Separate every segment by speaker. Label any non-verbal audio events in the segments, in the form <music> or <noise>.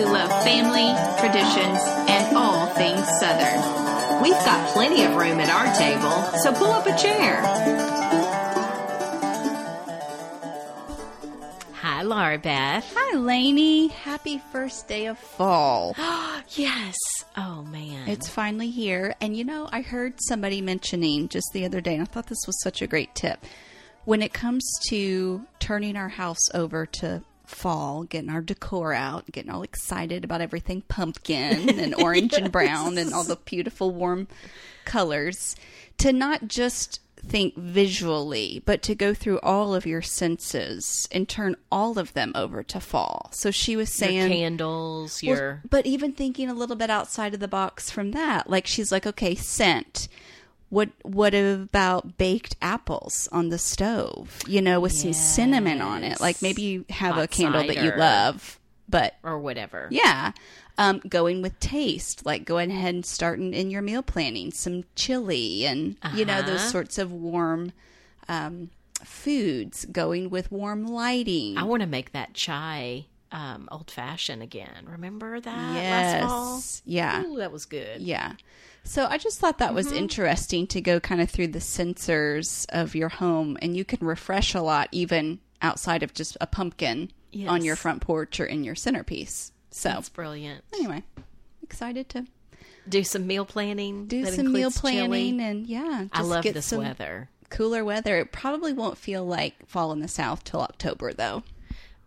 Speaker 1: Who love family, traditions, and all things Southern.
Speaker 2: We've got plenty of room at our table, so pull up a chair. Hi, Laura Beth.
Speaker 3: Hi, Lainey. Happy first day of fall. <gasps>
Speaker 2: Yes. Oh, man.
Speaker 3: It's finally here. And you know, I heard somebody mentioning just the other day, and I thought this was such a great tip. When it comes to turning our house over to fall, getting our decor out, getting all excited about everything pumpkin and orange and <laughs> brown and all the beautiful warm colors, to not just think visually, but to go through all of your senses and turn all of them over to fall. So she was
Speaker 2: your
Speaker 3: saying
Speaker 2: candles,
Speaker 3: well,
Speaker 2: your.
Speaker 3: but even thinking a little bit outside of the box from that, like she's like, okay, scent. What what about baked apples on the stove? You know, with some cinnamon on it. Like maybe you have a
Speaker 2: Hot
Speaker 3: candle that you love, but
Speaker 2: or whatever.
Speaker 3: yeah. Um, going with taste, like going ahead and starting in your meal planning, some chili and you know those
Speaker 2: Uh-huh.
Speaker 3: sorts of warm um, foods. Going with warm lighting.
Speaker 2: I want to make that chai um, old fashioned again. Remember that
Speaker 3: yes,
Speaker 2: last fall?
Speaker 3: yeah.
Speaker 2: Ooh, that was good.
Speaker 3: Yeah. So I just thought that was
Speaker 2: Mm-hmm.
Speaker 3: interesting to go kind of through the sensors of your home and you can refresh a lot even outside of just a pumpkin on your front porch or in your centerpiece. So
Speaker 2: That's brilliant.
Speaker 3: anyway, excited to
Speaker 2: Do some meal planning.
Speaker 3: do some meal
Speaker 2: chili.
Speaker 3: planning and yeah, just
Speaker 2: I love
Speaker 3: get
Speaker 2: this weather.
Speaker 3: cooler weather. It probably won't feel like fall in the south till October though.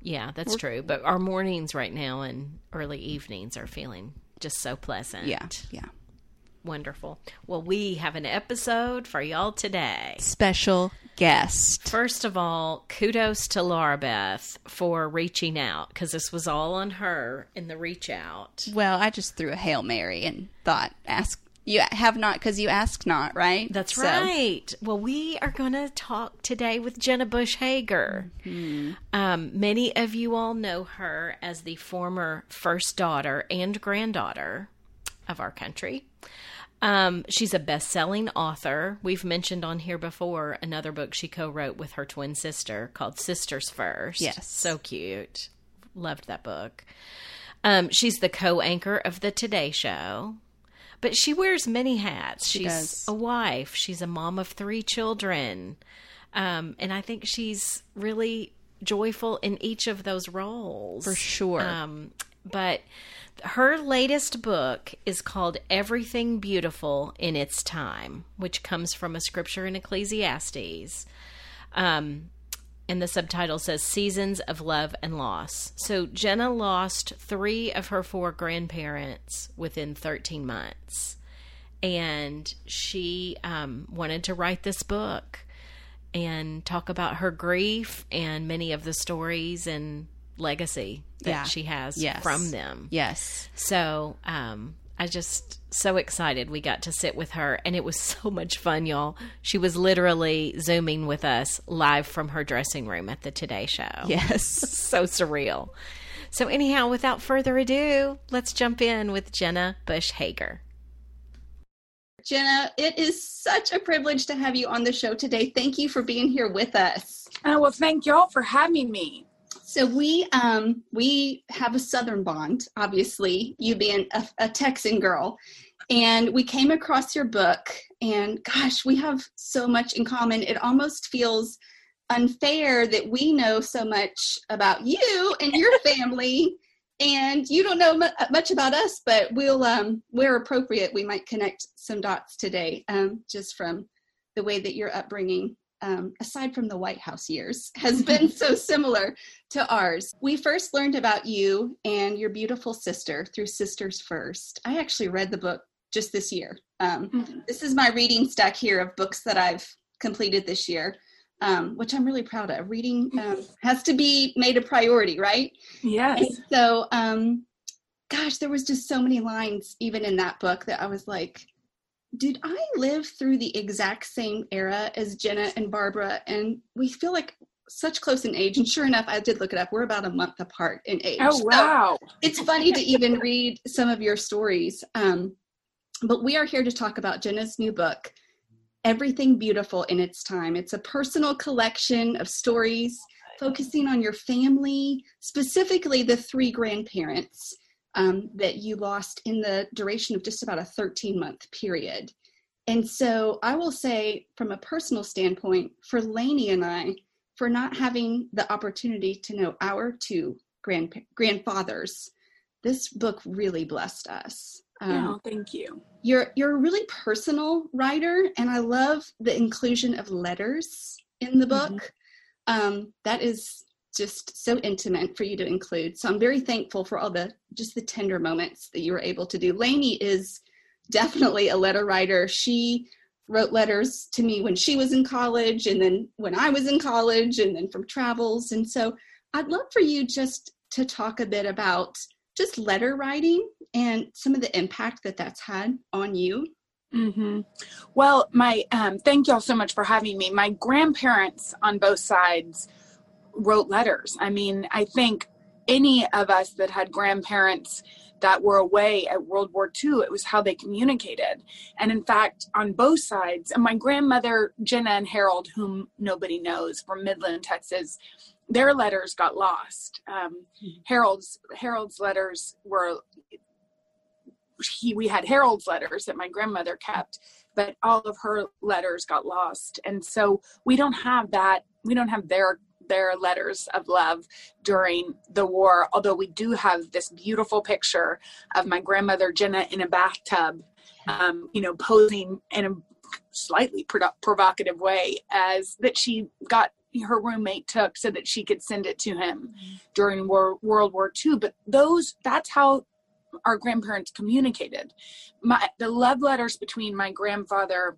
Speaker 2: Yeah, that's true. But our mornings right now and early evenings are feeling just so pleasant.
Speaker 3: Yeah. Yeah.
Speaker 2: Wonderful. Well, we have an episode for y'all today.
Speaker 3: Special guest.
Speaker 2: First of all, kudos to Laura Beth for reaching out because this was all on her in the reach out.
Speaker 3: Well, I just threw a Hail Mary and thought ask you have not because you ask not, right?
Speaker 2: That's
Speaker 3: So-
Speaker 2: right. Well, we are going to talk today with Jenna Bush Hager. Um, many of you all know her as the former first daughter and granddaughter of our country. Um, she's a best selling author. We've mentioned on here before another book she co wrote with her twin sister called Sisters First.
Speaker 3: Yes.
Speaker 2: So cute. Loved that book. Um, she's the co anchor of The Today Show. But she wears many hats. she's
Speaker 3: does.
Speaker 2: a wife. She's a mom of three children. Um, and I think she's really joyful in each of those roles.
Speaker 3: For sure.
Speaker 2: Um, but her latest book is called Everything Beautiful in Its Time, which comes from a scripture in Ecclesiastes. Um, and the subtitle says Seasons of Love and Loss. So Jenna lost three of her four grandparents within 13 months. And she um, wanted to write this book and talk about her grief and many of the stories and legacy that
Speaker 3: Yeah.
Speaker 2: she has
Speaker 3: Yes.
Speaker 2: from them.
Speaker 3: Yes.
Speaker 2: So um, I just so excited we got to sit with her, and it was <laughs> so much fun, y'all. She was literally zooming with us live from her dressing room at the Today Show. <laughs>
Speaker 3: Yes. <laughs>
Speaker 2: so surreal. So anyhow, without further ado, let's jump in with Jenna Bush Hager.
Speaker 3: Jenna, it is such a privilege to have you on the show today. Thank you for being here with us.
Speaker 4: Oh, well, thank y'all for having me.
Speaker 3: So we um we have a southern bond, obviously, you being a, a Texan girl.
Speaker 5: and we came across your book, and gosh, we have so much in common. It almost feels unfair that we know so much about you and your <laughs> family and you don't know much about us but we'll um, where appropriate we might connect some dots today um, just from the way that your upbringing um, aside from the white house years <laughs> has been so similar to ours we first learned about you and your beautiful sister through sisters first i actually read the book just this year um, mm-hmm. this is my reading stack here of books that i've completed this year um, which I'm really proud of. Reading um, has to be made a priority, right?
Speaker 4: Yes.
Speaker 5: And so, um, gosh, there was just so many lines even in that book that I was like, did I live through the exact same era as Jenna and Barbara? And we feel like such close in age. And sure enough, I did look it up. We're about a month apart in age.
Speaker 4: Oh, wow.
Speaker 5: So it's funny to even read some of your stories. Um, but we are here to talk about Jenna's new book, everything beautiful in its time. It's a personal collection of stories focusing on your family, specifically the three grandparents um, that you lost in the duration of just about a 13 month period. And so I will say, from a personal standpoint, for Lainey and I, for not having the opportunity to know our two grand, grandfathers, this book really blessed us.
Speaker 4: Um, yeah, thank you.
Speaker 5: You're you're a really personal writer, and I love the inclusion of letters in the mm-hmm. book. Mm-hmm. Um, that is just so intimate for you to include. So I'm very thankful for all the just the tender moments that you were able to do. Lainey is definitely a letter writer. She wrote letters to me when she was in college, and then when I was in college, and then from travels. And so I'd love for you just to talk a bit about just letter writing and some of the impact that that's had on you?
Speaker 4: Mm-hmm. Well, my um, thank y'all so much for having me. My grandparents on both sides wrote letters. I mean, I think any of us that had grandparents that were away at World War II, it was how they communicated. And in fact, on both sides, and my grandmother, Jenna and Harold, whom nobody knows from Midland, Texas, their letters got lost. Um, mm-hmm. Harold's Harold's letters were he we had Harold's letters that my grandmother kept, but all of her letters got lost, and so we don't have that. We don't have their their letters of love during the war. Although we do have this beautiful picture of my grandmother Jenna in a bathtub, um, you know, posing in a slightly provocative way as that she got her roommate took so that she could send it to him mm-hmm. during World War II. But those, that's how our grandparents communicated. My, the love letters between my grandfather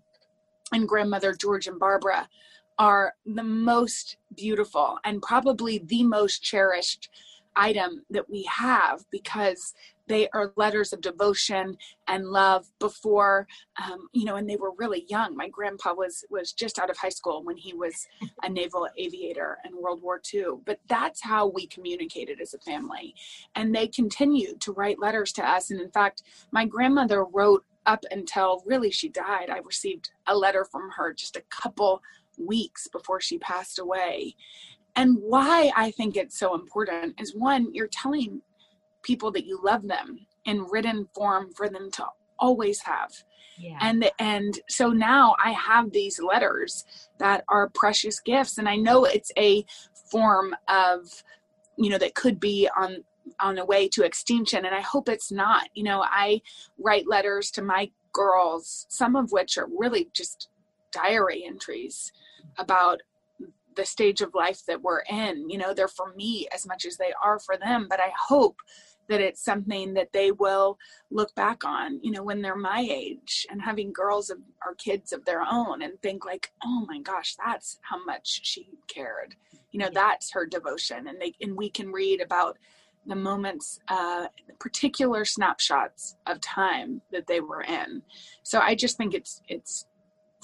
Speaker 4: and grandmother George and Barbara are the most beautiful and probably the most cherished item that we have because they are letters of devotion and love before um, you know and they were really young. My grandpa was was just out of high school when he was a naval aviator in world war ii but that's how we communicated as a family. And they continued to write letters to us. And in fact my grandmother wrote up until really she died. I received a letter from her just a couple weeks before she passed away and why I think it's so important is one, you're telling people that you love them in written form for them to always have. Yeah. And and so now I have these letters that are precious gifts and I know it's a form of you know that could be on on the way to extinction and I hope it's not. You know, I write letters to my girls, some of which are really just diary entries about the stage of life that we're in. You know, they're for me as much as they are for them, but I hope that it's something that they will look back on, you know, when they're my age and having girls of, or kids of their own and think like, oh my gosh, that's how much she cared. You know, that's her devotion. And they, and we can read about the moments, uh, particular snapshots of time that they were in. So I just think it's, it's,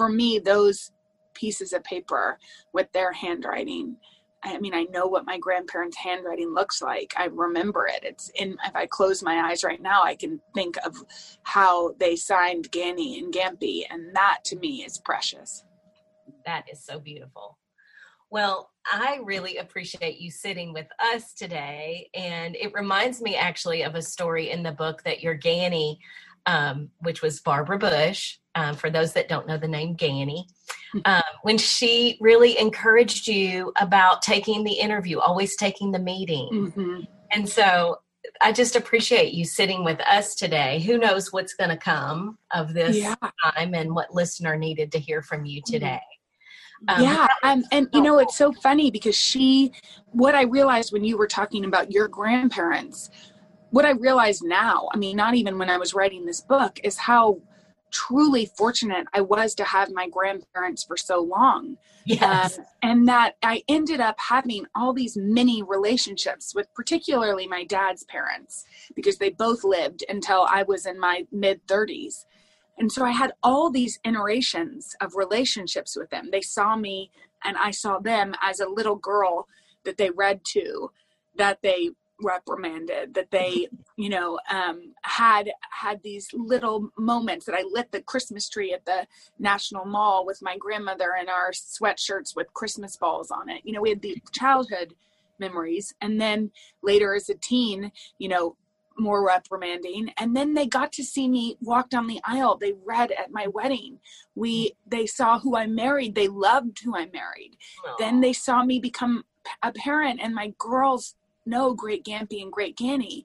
Speaker 4: for me, those pieces of paper with their handwriting. I mean, I know what my grandparents' handwriting looks like. I remember it. It's in, if I close my eyes right now, I can think of how they signed Ganny and Gampy, and that to me is precious.
Speaker 2: That is so beautiful. Well, I really appreciate you sitting with us today. And it reminds me actually of a story in the book that your Ganny
Speaker 6: um, which was Barbara Bush. Um, for those that don't know the name Ganny, um, when she really encouraged you about taking the interview, always taking the meeting.
Speaker 4: Mm-hmm.
Speaker 6: And so I just appreciate you sitting with us today. Who knows what's going to come of this
Speaker 4: Yeah.
Speaker 6: time and what listener needed to hear from you today. Um,
Speaker 4: yeah um, and you know it's so funny because she what i realized when you were talking about your grandparents what i realize now i mean not even when i was writing this book is how truly fortunate i was to have my grandparents for so long
Speaker 6: Yes.
Speaker 4: um, and that I ended up having all these mini relationships with particularly my dad's parents because they both lived until I was in my mid 30s. And so I had all these iterations of relationships with them. They saw me and I saw them as a little girl that they read to, that they reprimanded, that they, you know, um, had had these little moments that I lit the Christmas tree at the National Mall with my grandmother in our sweatshirts with Christmas balls on it. You know, we had the childhood memories. And then later as a teen, you know, more reprimanding. And then they got to see me walk down the aisle. They read at my wedding. We they saw who I married. They loved who I married. Then they saw me become a parent and my girls know Great Gampy and Great Ganny.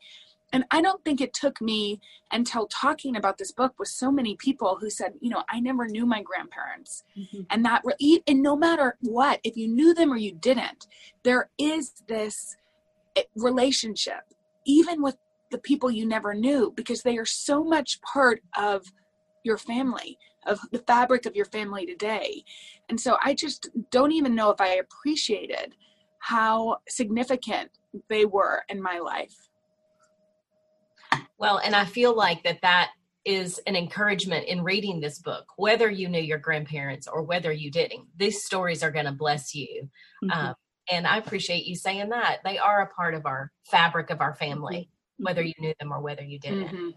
Speaker 4: And I don't think it took me until talking about this book with so many people who said, you know, I never knew my grandparents. And that, re- and no matter what, if you knew them or you didn't, there is this eh, relationship, even with the people you never knew, because they are so much part of your family, of the fabric of your family today. And so I just don't even know if I appreciated how significant they were in my life.
Speaker 6: Well, and I feel like that that is an encouragement in reading this book, whether you knew your grandparents or whether you didn't. These stories are going to bless you. Um, and I appreciate you saying that. They are a part of our fabric of our family, whether you knew them or whether you didn't.
Speaker 4: Mhm.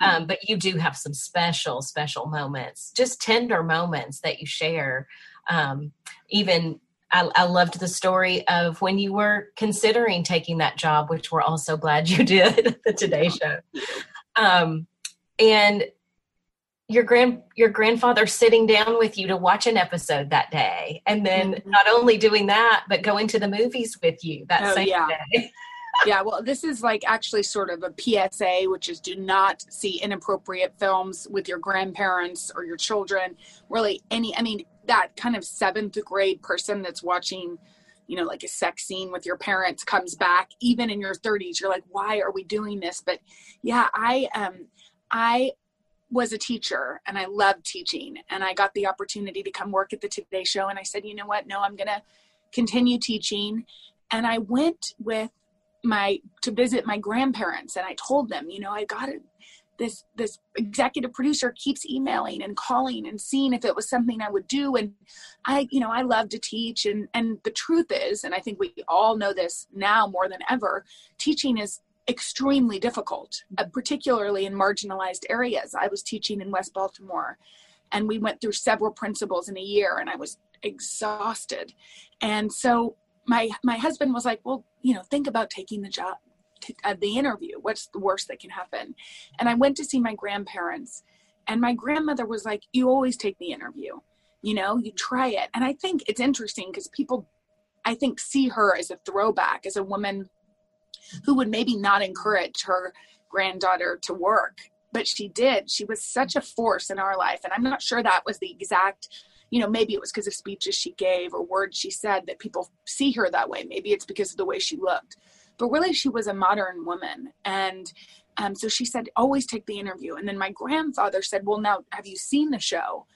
Speaker 6: Um, but you do have some special, special moments, just tender moments that you share. Um, even I, I loved the story of when you were considering taking that job, which we're also glad <laughs> you did, the Today Show. Um, and your grand your grandfather sitting down with you to watch an episode that day, and then
Speaker 4: Mhm.
Speaker 6: not only doing that, but going to the movies with you that
Speaker 4: Oh,
Speaker 6: same
Speaker 4: yeah.
Speaker 6: day. <laughs>
Speaker 4: yeah, well, this is like actually sort of a PSA, which is do not see inappropriate films with your grandparents or your children. Really, any, I mean, that kind of seventh grade person that's watching, you know, like a sex scene with your parents comes back, even in your 30s. You're like, why are we doing this? But yeah, I, um, I was a teacher and I loved teaching and I got the opportunity to come work at the Today Show and I said, you know what? No, I'm going to continue teaching. And I went with my to visit my grandparents and I told them, you know, I got it. This this executive producer keeps emailing and calling and seeing if it was something I would do. And I, you know, I love to teach. And and the truth is, and I think we all know this now more than ever, teaching is extremely difficult, uh, particularly in marginalized areas. I was teaching in West Baltimore, and we went through several principals in a year, and I was exhausted. And so my my husband was like, "Well, you know, think about taking the job, uh, the interview. What's the worst that can happen?" And I went to see my grandparents, and my grandmother was like, "You always take the interview. You know, you try it." And I think it's interesting because people, I think, see her as a throwback, as a woman who would maybe not encourage her granddaughter to work, but she did. She was such a force in our life, and I'm not sure that was the exact you know, maybe it was because of speeches she gave or words she said that people see her that way. Maybe it's because of the way she looked. But really, she was a modern woman. And um, so she said, always take the interview. And then my grandfather said, Well, now, have you seen the show?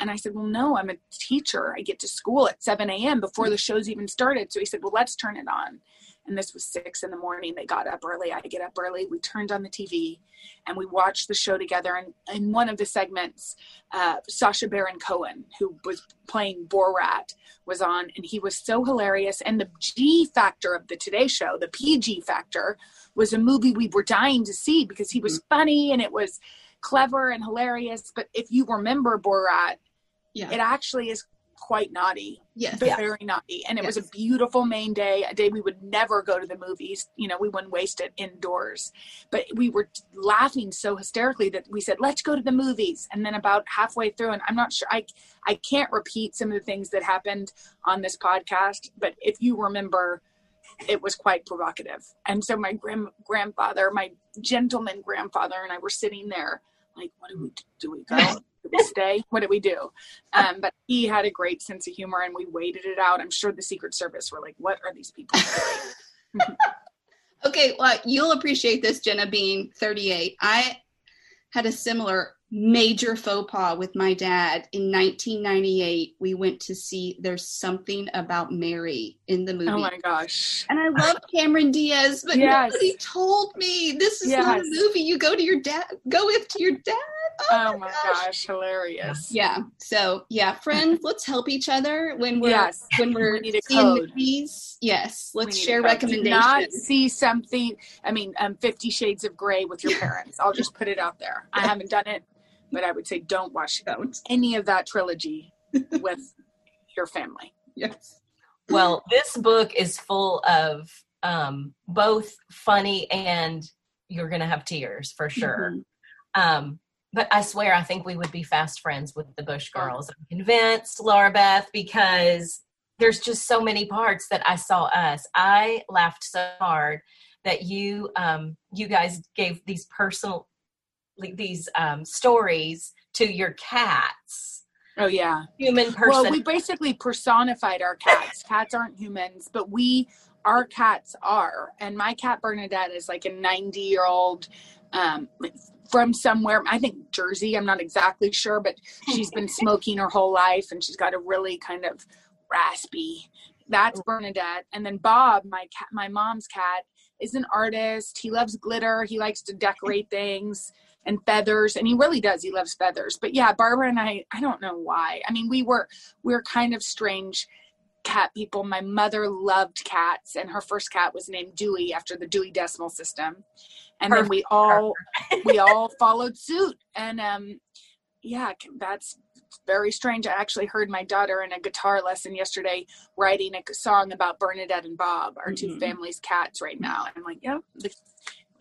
Speaker 4: And I said, Well, no, I'm a teacher. I get to school at 7 a.m. before the show's even started. So he said, Well, let's turn it on. And this was six in the morning. They got up early. I get up early. We turned on the TV and we watched the show together. And in one of the segments, uh, Sacha Baron Cohen, who was playing Borat, was on, and he was so hilarious. And the G factor of the Today Show, the PG factor, was a movie we were dying to see because he was funny and it was clever and hilarious. But if you remember Borat,
Speaker 5: Yeah.
Speaker 4: it actually is quite naughty.
Speaker 5: Yes.
Speaker 4: Very naughty. And it was a beautiful Maine day, a day we would never go to the movies. You know, we wouldn't waste it indoors. But we were laughing so hysterically that we said, let's go to the movies. And then about halfway through, and I'm not sure, I, I can't repeat some of the things that happened on this podcast, but if you remember, it was quite provocative. And so my grand, grandfather, my gentleman grandfather, and I were sitting there like, what do we do? Do we go? Do we stay? What do we do? Um, but he had a great sense of humor and we waited it out. I'm sure the Secret Service were like, what are these people? <laughs>
Speaker 5: Okay, well, you'll appreciate this, Jenna, being 38. I had a similar major faux pas with my dad in 1998. We went to see There's Something About Mary in the movie.
Speaker 4: oh my gosh.
Speaker 5: and I love <laughs> Cameron Diaz, but
Speaker 4: Yes.
Speaker 5: nobody told me this is not a movie you go to your dad, go with to your dad.
Speaker 4: Oh my gosh, hilarious.
Speaker 5: Yeah. So yeah, friends, <laughs> let's help each other when we're
Speaker 4: Yes.
Speaker 5: when we're
Speaker 4: We
Speaker 5: seeing movies. Yes, let's share
Speaker 4: go. Do not
Speaker 5: recommendations.
Speaker 4: see something. I mean, um, Fifty Shades of Grey with your <laughs> parents. I'll just put it out there. I haven't done it, but I would say don't watch
Speaker 5: Don't. <laughs>
Speaker 4: any of that trilogy with your family.
Speaker 5: Yes.
Speaker 6: Well, this book is full of um, both funny and you're going to have tears for sure.
Speaker 5: Mhm.
Speaker 6: Um, but I swear, I think we would be fast friends with the Bush girls. I'm convinced, Laura Beth, because there's just so many parts that I saw us. I laughed so hard that you, um, you guys gave these personal, like, these um, stories to your cats.
Speaker 4: Oh yeah.
Speaker 6: Human person.
Speaker 4: Well, we basically personified our cats. cats aren't humans, but we, our cats are. And my cat Bernadette is like a 90 year old um, from somewhere, I think Jersey, I'm not exactly sure, but she's been <laughs> smoking her whole life and she's got a really kind of raspy. That's Bernadette. And then Bob, my cat, my mom's cat, is an artist. He loves glitter. He likes to decorate <laughs> things and feathers and he really does he loves feathers. But yeah barbara and i i don't know why. I mean we were we are kind of strange cat people. My mother loved cats and her first cat was named dewey after the dewey decimal system. And then we all we <laughs> all followed suit. And um yeah that's very strange. I actually heard my daughter in a guitar lesson yesterday writing a song about bernadette and bob our two
Speaker 5: Mhm.
Speaker 4: families cats right now. And i'm like yeah the,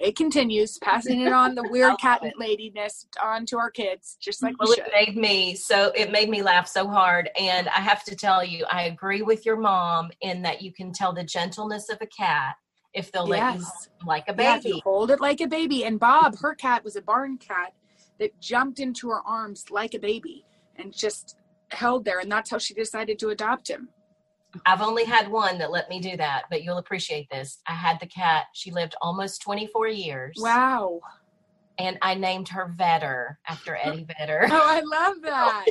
Speaker 4: it continues passing it on the <laughs> weird cat ladiness on to our kids just like we
Speaker 6: Well,
Speaker 4: should
Speaker 6: it made me so it made me laugh so hard, and I have to tell you, I agree with your mom in that you can tell the gentleness of a cat if they'll let you hold like a
Speaker 4: Yeah,
Speaker 6: baby.
Speaker 4: hold it like a baby. And Bob, her cat was a barn cat that jumped into her arms like a baby and just held there. And that's how she decided to adopt him.
Speaker 6: I've only had one that let me do that, but you'll appreciate this. I had the cat; she lived almost twenty four years.
Speaker 4: Wow.
Speaker 6: And I named her Vedder after Eddie <laughs> Vedder.
Speaker 4: Oh, I love that.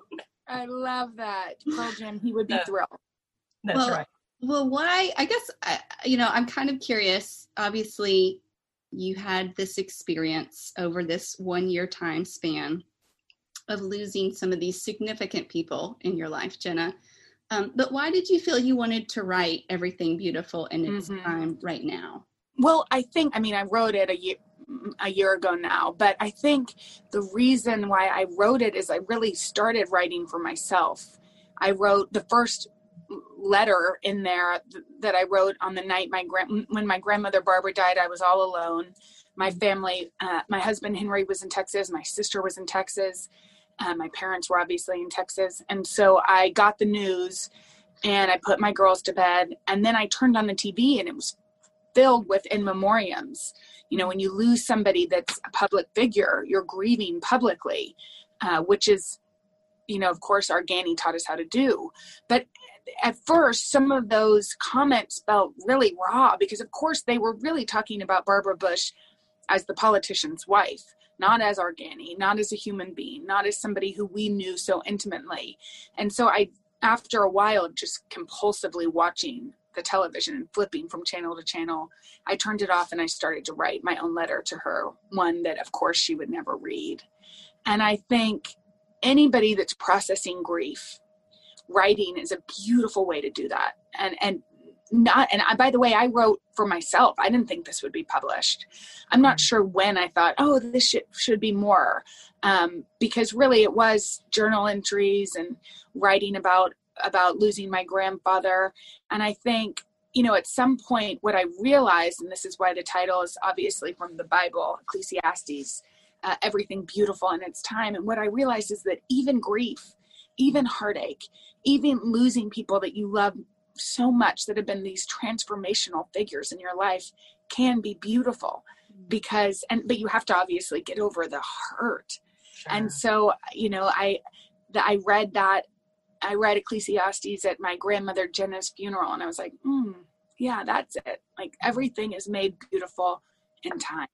Speaker 4: <laughs> I love that. Pearl Jam, he would be
Speaker 6: Yeah.
Speaker 4: thrilled.
Speaker 6: That's
Speaker 5: Well,
Speaker 6: right.
Speaker 5: Well, why? I guess I, you know. I'm kind of curious. Obviously, you had this experience over this one year time span of losing some of these significant people in your life, Jenna. Um, but why did you feel you wanted to write everything beautiful in its
Speaker 4: Mhm.
Speaker 5: time right now?
Speaker 4: Well, I think I mean I wrote it a year a year ago now, but I think the reason why I wrote it is I really started writing for myself. I wrote the first letter in there that I wrote on the night my grand when my grandmother Barbara died. I was all alone. My family, uh, my husband Henry was in Texas. My sister was in Texas. Uh, my parents were obviously in Texas, and so I got the news, and I put my girls to bed, and then I turned on the TV, and it was filled with in memoriams. You know, when you lose somebody that's a public figure, you're grieving publicly, uh, which is, you know, of course, our Ganny taught us how to do. But at first, some of those comments felt really raw because, of course, they were really talking about Barbara Bush as the politician's wife, not as our Ganny, not as a human being, not as somebody who we knew so intimately. And so I, after a while, just compulsively watching the television and flipping from channel to channel, I turned it off and I started to write my own letter to her, one that, of course, she would never read. And I think anybody that's processing grief, writing is a beautiful way to do that. And and not and I, by the way i wrote for myself. I didn't think this would be published. I'm not sure when i thought oh this should, should be more um, because really it was journal entries and writing about about losing my grandfather. And i think you know at some point what i realized and this is why the title is obviously from the bible ecclesiastes uh, everything beautiful in its time and what i realized is that even grief even heartache even losing people that you love so much that have been these transformational figures in your life can be beautiful mm. because and but you have to obviously get over the hurt sure. and so you know i that i read that i read ecclesiastes at my grandmother jenna's funeral and i was like mm, yeah that's it like everything is made beautiful in time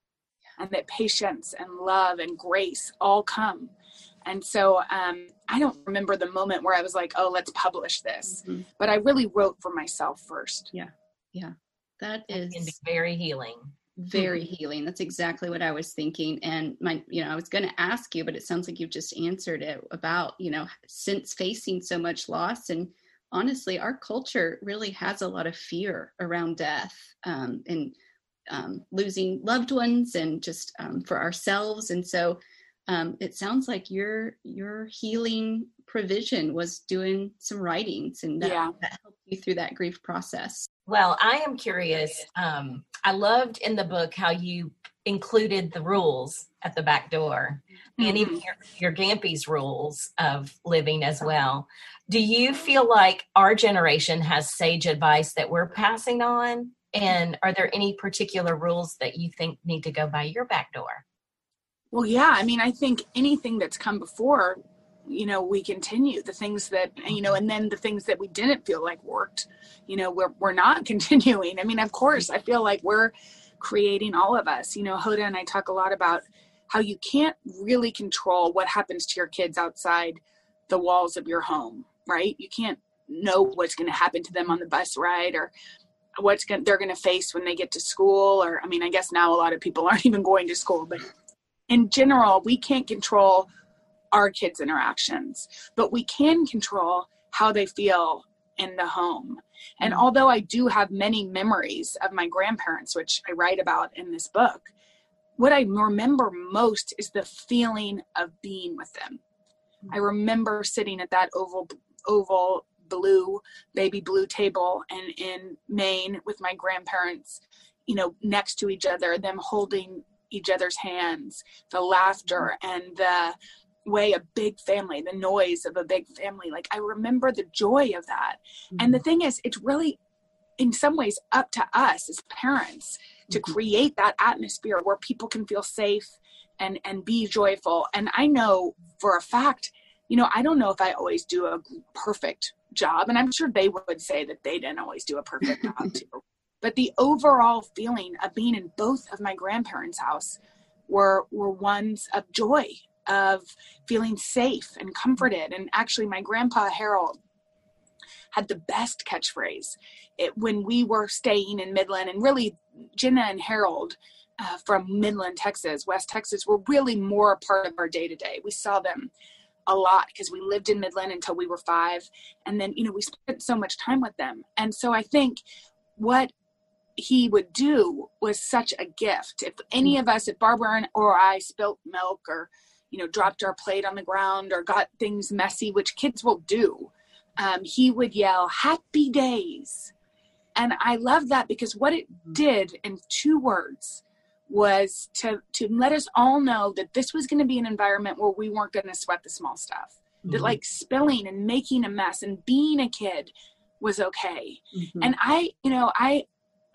Speaker 4: and that patience and love and grace all come and so um, I don't remember the moment where I was like, oh, let's publish this. Mm-hmm. But I really wrote for myself first.
Speaker 5: Yeah. Yeah. That is
Speaker 6: very healing.
Speaker 5: Very mm-hmm. healing. That's exactly what I was thinking. And my, you know, I was going to ask you, but it sounds like you've just answered it about, you know, since facing so much loss and honestly, our culture really has a lot of fear around death um, and um, losing loved ones and just um, for ourselves. And so um, it sounds like your your healing provision was doing some writings and that, yeah. that helped you through that grief process
Speaker 6: well i am curious um, i loved in the book how you included the rules at the back door mm-hmm. and even your, your gampy's rules of living as well do you feel like our generation has sage advice that we're passing on and are there any particular rules that you think need to go by your back door
Speaker 4: well, yeah. I mean, I think anything that's come before, you know, we continue the things that, you know, and then the things that we didn't feel like worked, you know, we're, we're not <laughs> continuing. I mean, of course, I feel like we're creating all of us. You know, Hoda and I talk a lot about how you can't really control what happens to your kids outside the walls of your home, right? You can't know what's going to happen to them on the bus ride or what's going they're going to face when they get to school or I mean, I guess now a lot of people <laughs> aren't even going to school, but in general, we can't control our kids' interactions, but we can control how they feel in the home. And mm-hmm. although I do have many memories of my grandparents, which I write about in this book, what I remember most is the feeling of being with them. Mm-hmm. I remember sitting at that oval oval blue baby blue table and in Maine with my grandparents, you know, next to each other, them holding each other's hands, the laughter and the way a big family, the noise of a big family. Like I remember the joy of that. Mm-hmm. And the mm-hmm. thing is, it's really in some ways up to us as parents to mm-hmm. create that atmosphere where people can feel safe and and be joyful. And I know for a fact, you know, I don't know if I always do a perfect job and I'm sure they would say that they didn't always do a perfect job <laughs> too. But the overall feeling of being in both of my grandparents' house were were ones of joy, of feeling safe and comforted. And actually, my grandpa Harold had the best catchphrase. It, when we were staying in Midland, and really Jenna and Harold uh, from Midland, Texas, West Texas, were really more a part of our day to day. We saw them a lot because we lived in Midland until we were five. And then, you know, we spent so much time with them. And so I think what he would do was such a gift. If any of us, if Barbara or I spilt milk or, you know, dropped our plate on the ground or got things messy, which kids will do, um, he would yell, Happy Days. And I love that because what it mm-hmm. did in two words was to, to let us all know that this was going to be an environment where we weren't going to sweat the small stuff. Mm-hmm. That like spilling and making a mess and being a kid was okay. Mm-hmm. And I, you know, I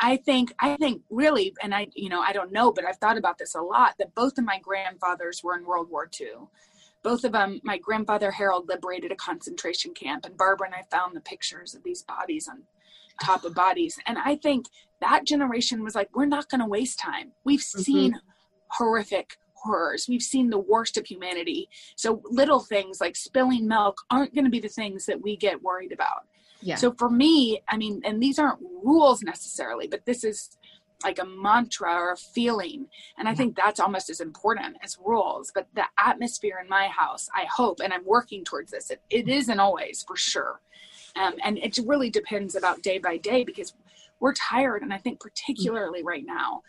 Speaker 4: I think I think really, and I you know I don't know, but I've thought about this a lot. That both of my grandfathers were in World War II. Both of them, my grandfather Harold liberated a concentration camp, and Barbara and I found the pictures of these bodies on top of bodies. And I think that generation was like, we're not going to waste time. We've mm-hmm. seen horrific horrors. We've seen the worst of humanity. So little things like spilling milk aren't going to be the things that we get worried about. Yeah. So for me, I mean, and these aren't rules necessarily, but this is like a mantra or a feeling. And I think that's almost as important as rules. But the atmosphere in my house, I hope, and I'm working towards this, it, it isn't always for sure. Um, and it really depends about day by day because we're tired. And I think, particularly right now,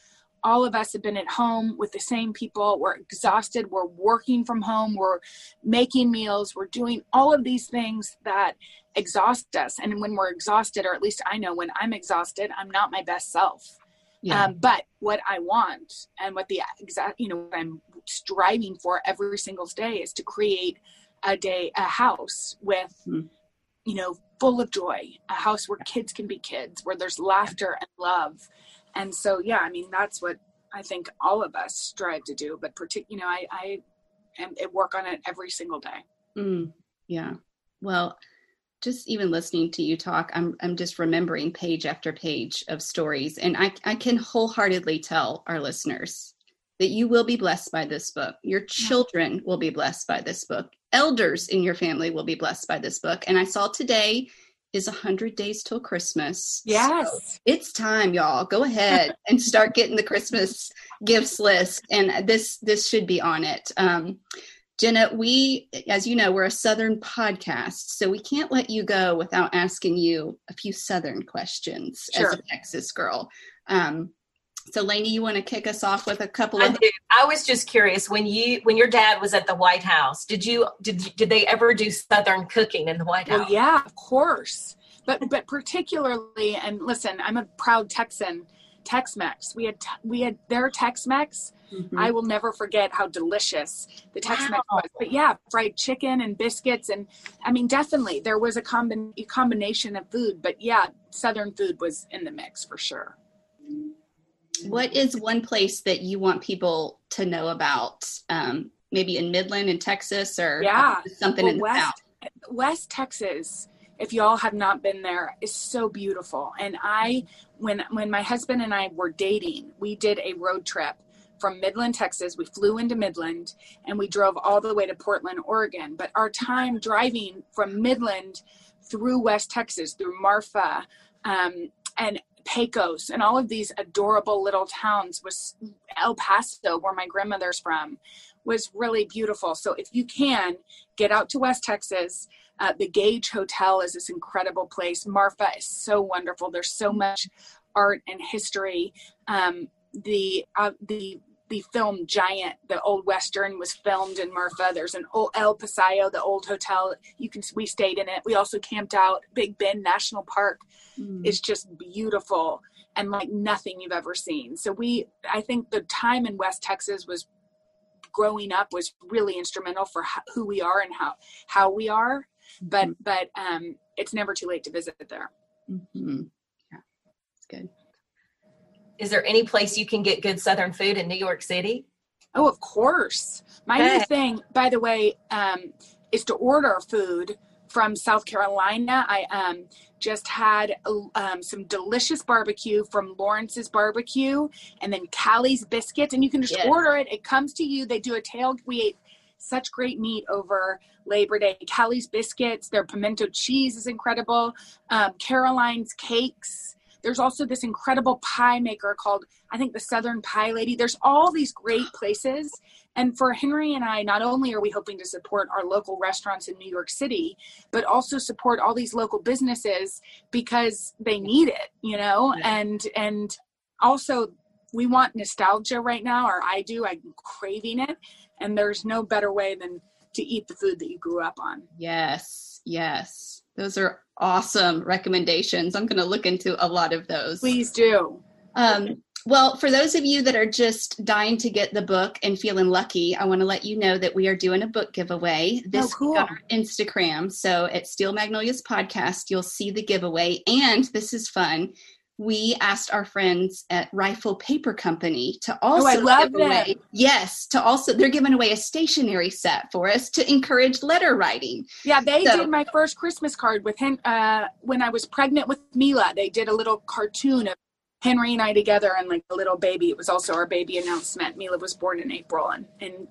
Speaker 4: all of us have been at home with the same people. We're exhausted. We're working from home. We're making meals. We're doing all of these things that exhaust us. And when we're exhausted, or at least I know when I'm exhausted, I'm not my best self. Yeah. Um, but what I want and what the exact, you know, what I'm striving for every single day is to create a day, a house with, mm. you know, full of joy, a house where kids can be kids, where there's laughter and love. And so, yeah, I mean, that's what I think all of us strive to do. But partic- you know, I, I, am, work on it every single day.
Speaker 5: Mm. Yeah. Well, just even listening to you talk, I'm I'm just remembering page after page of stories, and I I can wholeheartedly tell our listeners that you will be blessed by this book. Your children will be blessed by this book. Elders in your family will be blessed by this book. And I saw today is a hundred days till Christmas.
Speaker 4: Yes,
Speaker 5: so it's time, y'all. Go ahead <laughs> and start getting the Christmas gifts list, and this this should be on it. Um, Jenna, we, as you know, we're a Southern podcast, so we can't let you go without asking you a few Southern questions sure. as a Texas girl. Um, so, Lainey, you want to kick us off with a couple of?
Speaker 6: I do. I was just curious when you when your dad was at the White House. Did you did did they ever do Southern cooking in the White House?
Speaker 4: Well, yeah, of course. But but particularly, and listen, I'm a proud Texan. Tex-Mex. We had we had their Tex-Mex Mm-hmm. I will never forget how delicious the Tex-Mex wow. was. But yeah, fried chicken and biscuits, and I mean, definitely there was a, combi- a combination of food. But yeah, Southern food was in the mix for sure.
Speaker 5: What is one place that you want people to know about? Um, maybe in Midland in Texas, or
Speaker 4: yeah,
Speaker 5: something well, in the
Speaker 4: West,
Speaker 5: South.
Speaker 4: West Texas if y'all have not been there is so beautiful and i when when my husband and i were dating we did a road trip from Midland, Texas. We flew into Midland and we drove all the way to Portland, Oregon. But our time driving from Midland through West Texas, through Marfa um, and Pecos and all of these adorable little towns was El Paso, where my grandmother's from, was really beautiful. So if you can get out to West Texas, uh, the Gage Hotel is this incredible place. Marfa is so wonderful. There's so much art and history. Um, the uh, the the film Giant, the old western, was filmed in Marfa. There's an old El Paisano, the old hotel. You can we stayed in it. We also camped out. Big Bend National Park mm. is just beautiful and like nothing you've ever seen. So we, I think the time in West Texas was growing up was really instrumental for who we are and how how we are. But mm-hmm. but um, it's never too late to visit there.
Speaker 5: Mm-hmm. Yeah, it's good
Speaker 6: is there any place you can get good Southern food in New York City?
Speaker 4: Oh, of course. My okay. new thing, by the way, um, is to order food from South Carolina. I um, just had um, some delicious barbecue from Lawrence's Barbecue and then Callie's Biscuits. And you can just yes. order it. It comes to you. They do a tail. We ate such great meat over Labor Day. Callie's Biscuits, their pimento cheese is incredible. Um, Caroline's Cakes there's also this incredible pie maker called, I think, the Southern Pie Lady. There's all these great places. And for Henry and I, not only are we hoping to support our local restaurants in New York City, but also support all these local businesses because they need it, you know? Yeah. And and also we want nostalgia right now, or I do. I'm craving it. And there's no better way than to eat the food that you grew up on.
Speaker 5: Yes, yes. Those are awesome recommendations. I'm going to look into a lot of those.
Speaker 4: Please do.
Speaker 5: Um, well, for those of you that are just dying to get the book and feeling lucky, I want to let you know that we are doing a book giveaway this oh, cool. on Instagram. So at Steel Magnolias Podcast, you'll see the giveaway. And this is fun we asked our friends at Rifle Paper Company to also
Speaker 4: oh, I love give away,
Speaker 5: yes, to also they're giving away a stationery set for us to encourage letter writing.
Speaker 4: Yeah, they so, did my first Christmas card with him uh, when I was pregnant with Mila. They did a little cartoon of Henry and I together and like a little baby. It was also our baby announcement. Mila was born in April and, and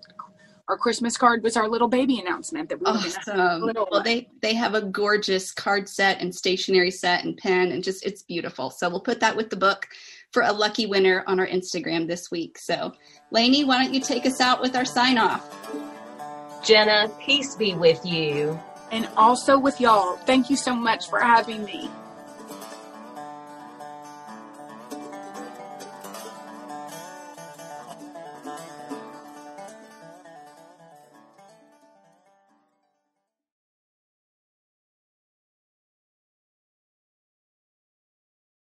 Speaker 4: our Christmas card was our little baby announcement that we
Speaker 5: awesome. were well, they they have a gorgeous card set and stationery set and pen and just it's beautiful. So we'll put that with the book. for a lucky winner on our Instagram this week. So, Lainey, why don't you take us out with our sign off?
Speaker 6: Jenna, peace be with you.
Speaker 4: And also with y'all. Thank you so much for having me.